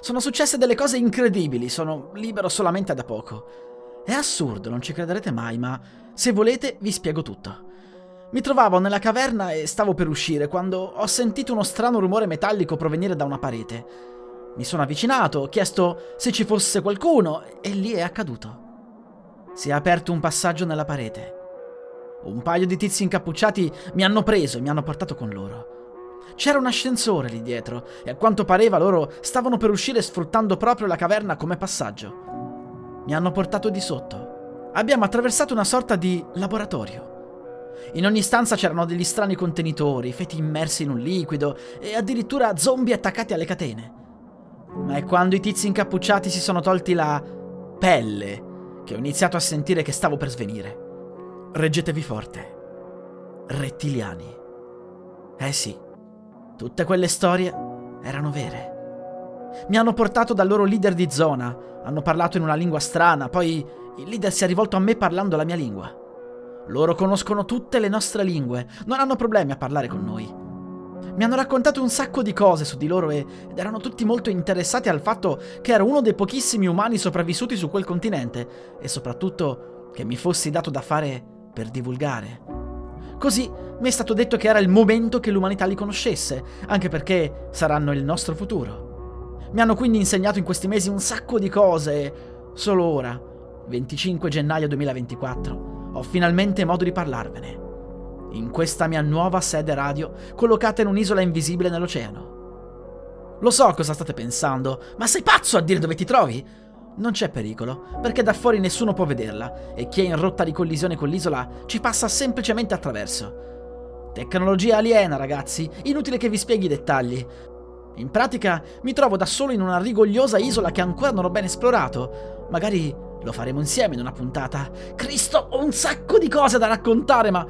Sono successe delle cose incredibili, sono libero solamente da poco. È assurdo, non ci crederete mai, ma se volete vi spiego tutto. Mi trovavo nella caverna e stavo per uscire quando ho sentito uno strano rumore metallico provenire da una parete. Mi sono avvicinato, ho chiesto se ci fosse qualcuno e lì è accaduto. Si è aperto un passaggio nella parete. Un paio di tizi incappucciati mi hanno preso e mi hanno portato con loro. C'era un ascensore lì dietro e a quanto pareva loro stavano per uscire sfruttando proprio la caverna come passaggio. Mi hanno portato di sotto. Abbiamo attraversato una sorta di laboratorio. In ogni stanza c'erano degli strani contenitori, feti immersi in un liquido e addirittura zombie attaccati alle catene. Ma è quando i tizi incappucciati si sono tolti la pelle che ho iniziato a sentire che stavo per svenire. Reggetevi forte. Rettiliani. Eh sì, tutte quelle storie erano vere. Mi hanno portato dal loro leader di zona, hanno parlato in una lingua strana, poi il leader si è rivolto a me parlando la mia lingua. Loro conoscono tutte le nostre lingue, non hanno problemi a parlare con noi. Mi hanno raccontato un sacco di cose su di loro ed erano tutti molto interessati al fatto che ero uno dei pochissimi umani sopravvissuti su quel continente e soprattutto che mi fossi dato da fare per divulgare. Così mi è stato detto che era il momento che l'umanità li conoscesse, anche perché saranno il nostro futuro. Mi hanno quindi insegnato in questi mesi un sacco di cose e solo ora, 25 gennaio 2024, ho finalmente modo di parlarvene. In questa mia nuova sede radio, collocata in un'isola invisibile nell'oceano. Lo so cosa state pensando, ma sei pazzo a dire dove ti trovi? Non c'è pericolo, perché da fuori nessuno può vederla e chi è in rotta di collisione con l'isola ci passa semplicemente attraverso. Tecnologia aliena, ragazzi, inutile che vi spieghi i dettagli. In pratica mi trovo da solo in una rigogliosa isola che ancora non ho ben esplorato. Magari lo faremo insieme in una puntata. Cristo, ho un sacco di cose da raccontare, ma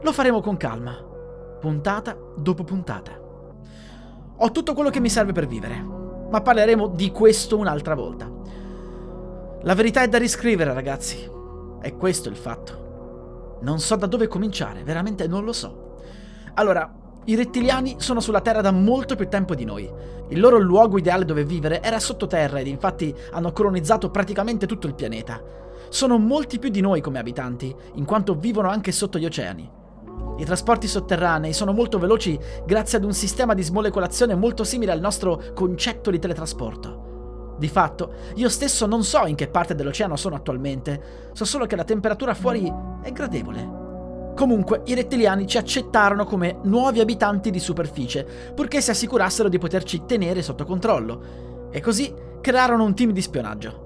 lo faremo con calma. Puntata dopo puntata. Ho tutto quello che mi serve per vivere, ma parleremo di questo un'altra volta. La verità è da riscrivere, ragazzi. È questo il fatto. Non so da dove cominciare, veramente non lo so. Allora, i rettiliani sono sulla Terra da molto più tempo di noi. Il loro luogo ideale dove vivere era sottoterra ed infatti hanno colonizzato praticamente tutto il pianeta. Sono molti più di noi come abitanti, in quanto vivono anche sotto gli oceani. I trasporti sotterranei sono molto veloci grazie ad un sistema di smolecolazione molto simile al nostro concetto di teletrasporto. Di fatto, io stesso non so in che parte dell'oceano sono attualmente, so solo che la temperatura fuori è gradevole. Comunque, i rettiliani ci accettarono come nuovi abitanti di superficie, purché si assicurassero di poterci tenere sotto controllo. E così crearono un team di spionaggio.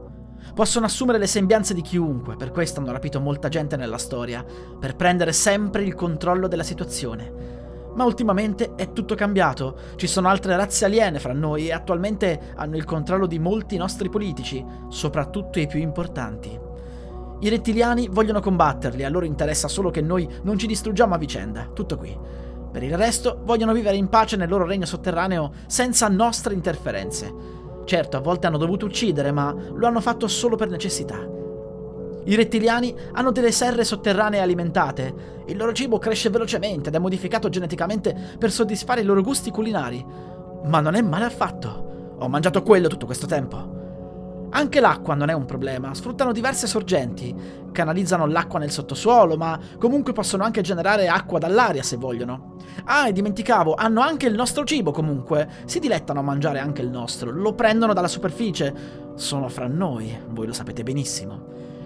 Possono assumere le sembianze di chiunque, per questo hanno rapito molta gente nella storia, per prendere sempre il controllo della situazione. Ma ultimamente è tutto cambiato, ci sono altre razze aliene fra noi e attualmente hanno il controllo di molti nostri politici, soprattutto i più importanti. I rettiliani vogliono combatterli, a loro interessa solo che noi non ci distruggiamo a vicenda, tutto qui. Per il resto vogliono vivere in pace nel loro regno sotterraneo senza nostre interferenze. Certo, a volte hanno dovuto uccidere, ma lo hanno fatto solo per necessità. I rettiliani hanno delle serre sotterranee alimentate. Il loro cibo cresce velocemente ed è modificato geneticamente per soddisfare i loro gusti culinari. Ma non è male affatto. Ho mangiato quello tutto questo tempo. Anche l'acqua non è un problema, sfruttano diverse sorgenti, canalizzano l'acqua nel sottosuolo, ma comunque possono anche generare acqua dall'aria se vogliono. Ah, e dimenticavo, hanno anche il nostro cibo comunque, si dilettano a mangiare anche il nostro, lo prendono dalla superficie. Sono fra noi, voi lo sapete benissimo.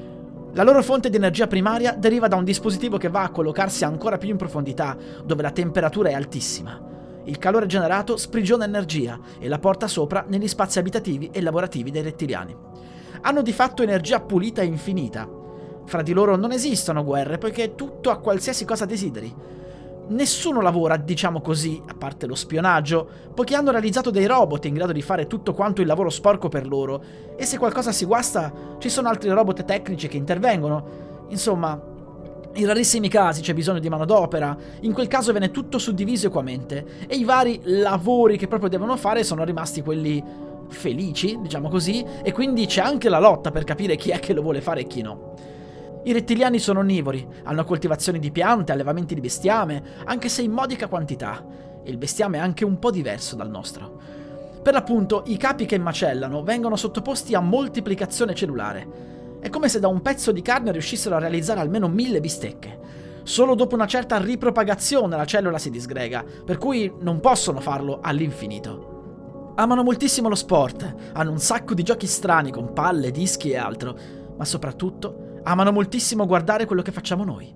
La loro fonte di energia primaria deriva da un dispositivo che va a collocarsi ancora più in profondità, dove la temperatura è altissima. Il calore generato sprigiona energia e la porta sopra negli spazi abitativi e lavorativi dei rettiliani. Hanno di fatto energia pulita e infinita. Fra di loro non esistono guerre poiché tutto ha qualsiasi cosa desideri. Nessuno lavora, diciamo così, a parte lo spionaggio, poiché hanno realizzato dei robot in grado di fare tutto quanto il lavoro sporco per loro, e se qualcosa si guasta, ci sono altri robot tecnici che intervengono. Insomma, in rarissimi casi c'è bisogno di manodopera, in quel caso viene tutto suddiviso equamente, e i vari lavori che proprio devono fare sono rimasti quelli felici, diciamo così, e quindi c'è anche la lotta per capire chi è che lo vuole fare e chi no. I rettiliani sono onnivori, hanno coltivazioni di piante, allevamenti di bestiame, anche se in modica quantità, e il bestiame è anche un po' diverso dal nostro. Per l'appunto, i capi che macellano vengono sottoposti a moltiplicazione cellulare. È come se da un pezzo di carne riuscissero a realizzare almeno mille bistecche. Solo dopo una certa ripropagazione la cellula si disgrega, per cui non possono farlo all'infinito. Amano moltissimo lo sport, hanno un sacco di giochi strani con palle, dischi e altro, ma soprattutto amano moltissimo guardare quello che facciamo noi.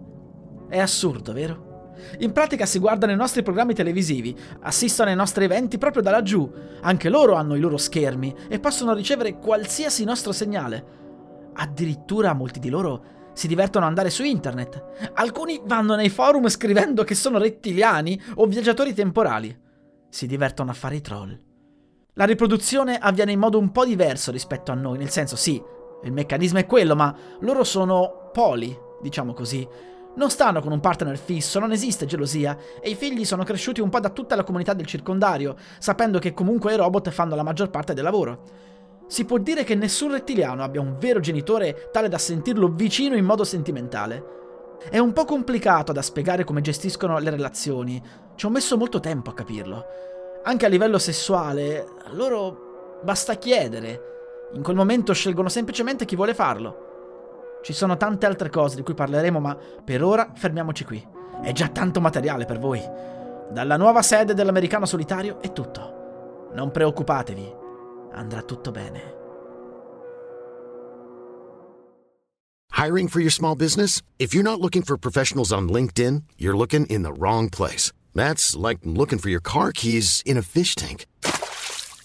È assurdo, vero? In pratica si guardano i nostri programmi televisivi, assistono ai nostri eventi proprio da laggiù, anche loro hanno i loro schermi e possono ricevere qualsiasi nostro segnale. Addirittura molti di loro si divertono ad andare su internet. Alcuni vanno nei forum scrivendo che sono rettiliani o viaggiatori temporali. Si divertono a fare i troll. La riproduzione avviene in modo un po' diverso rispetto a noi, nel senso sì, il meccanismo è quello, ma loro sono poli, diciamo così. Non stanno con un partner fisso, non esiste gelosia, e i figli sono cresciuti un po' da tutta la comunità del circondario, sapendo che comunque i robot fanno la maggior parte del lavoro. Si può dire che nessun rettiliano abbia un vero genitore tale da sentirlo vicino in modo sentimentale. È un po' complicato da spiegare come gestiscono le relazioni, ci ho messo molto tempo a capirlo. Anche a livello sessuale, loro basta chiedere, in quel momento scelgono semplicemente chi vuole farlo. Ci sono tante altre cose di cui parleremo, ma per ora fermiamoci qui. È già tanto materiale per voi. Dalla nuova sede dell'americano solitario è tutto. Non preoccupatevi, andrà tutto bene. Hiring for your small business? If you're not looking for professionals on LinkedIn, you're looking in the wrong place. That's like looking for your car keys in a fish tank.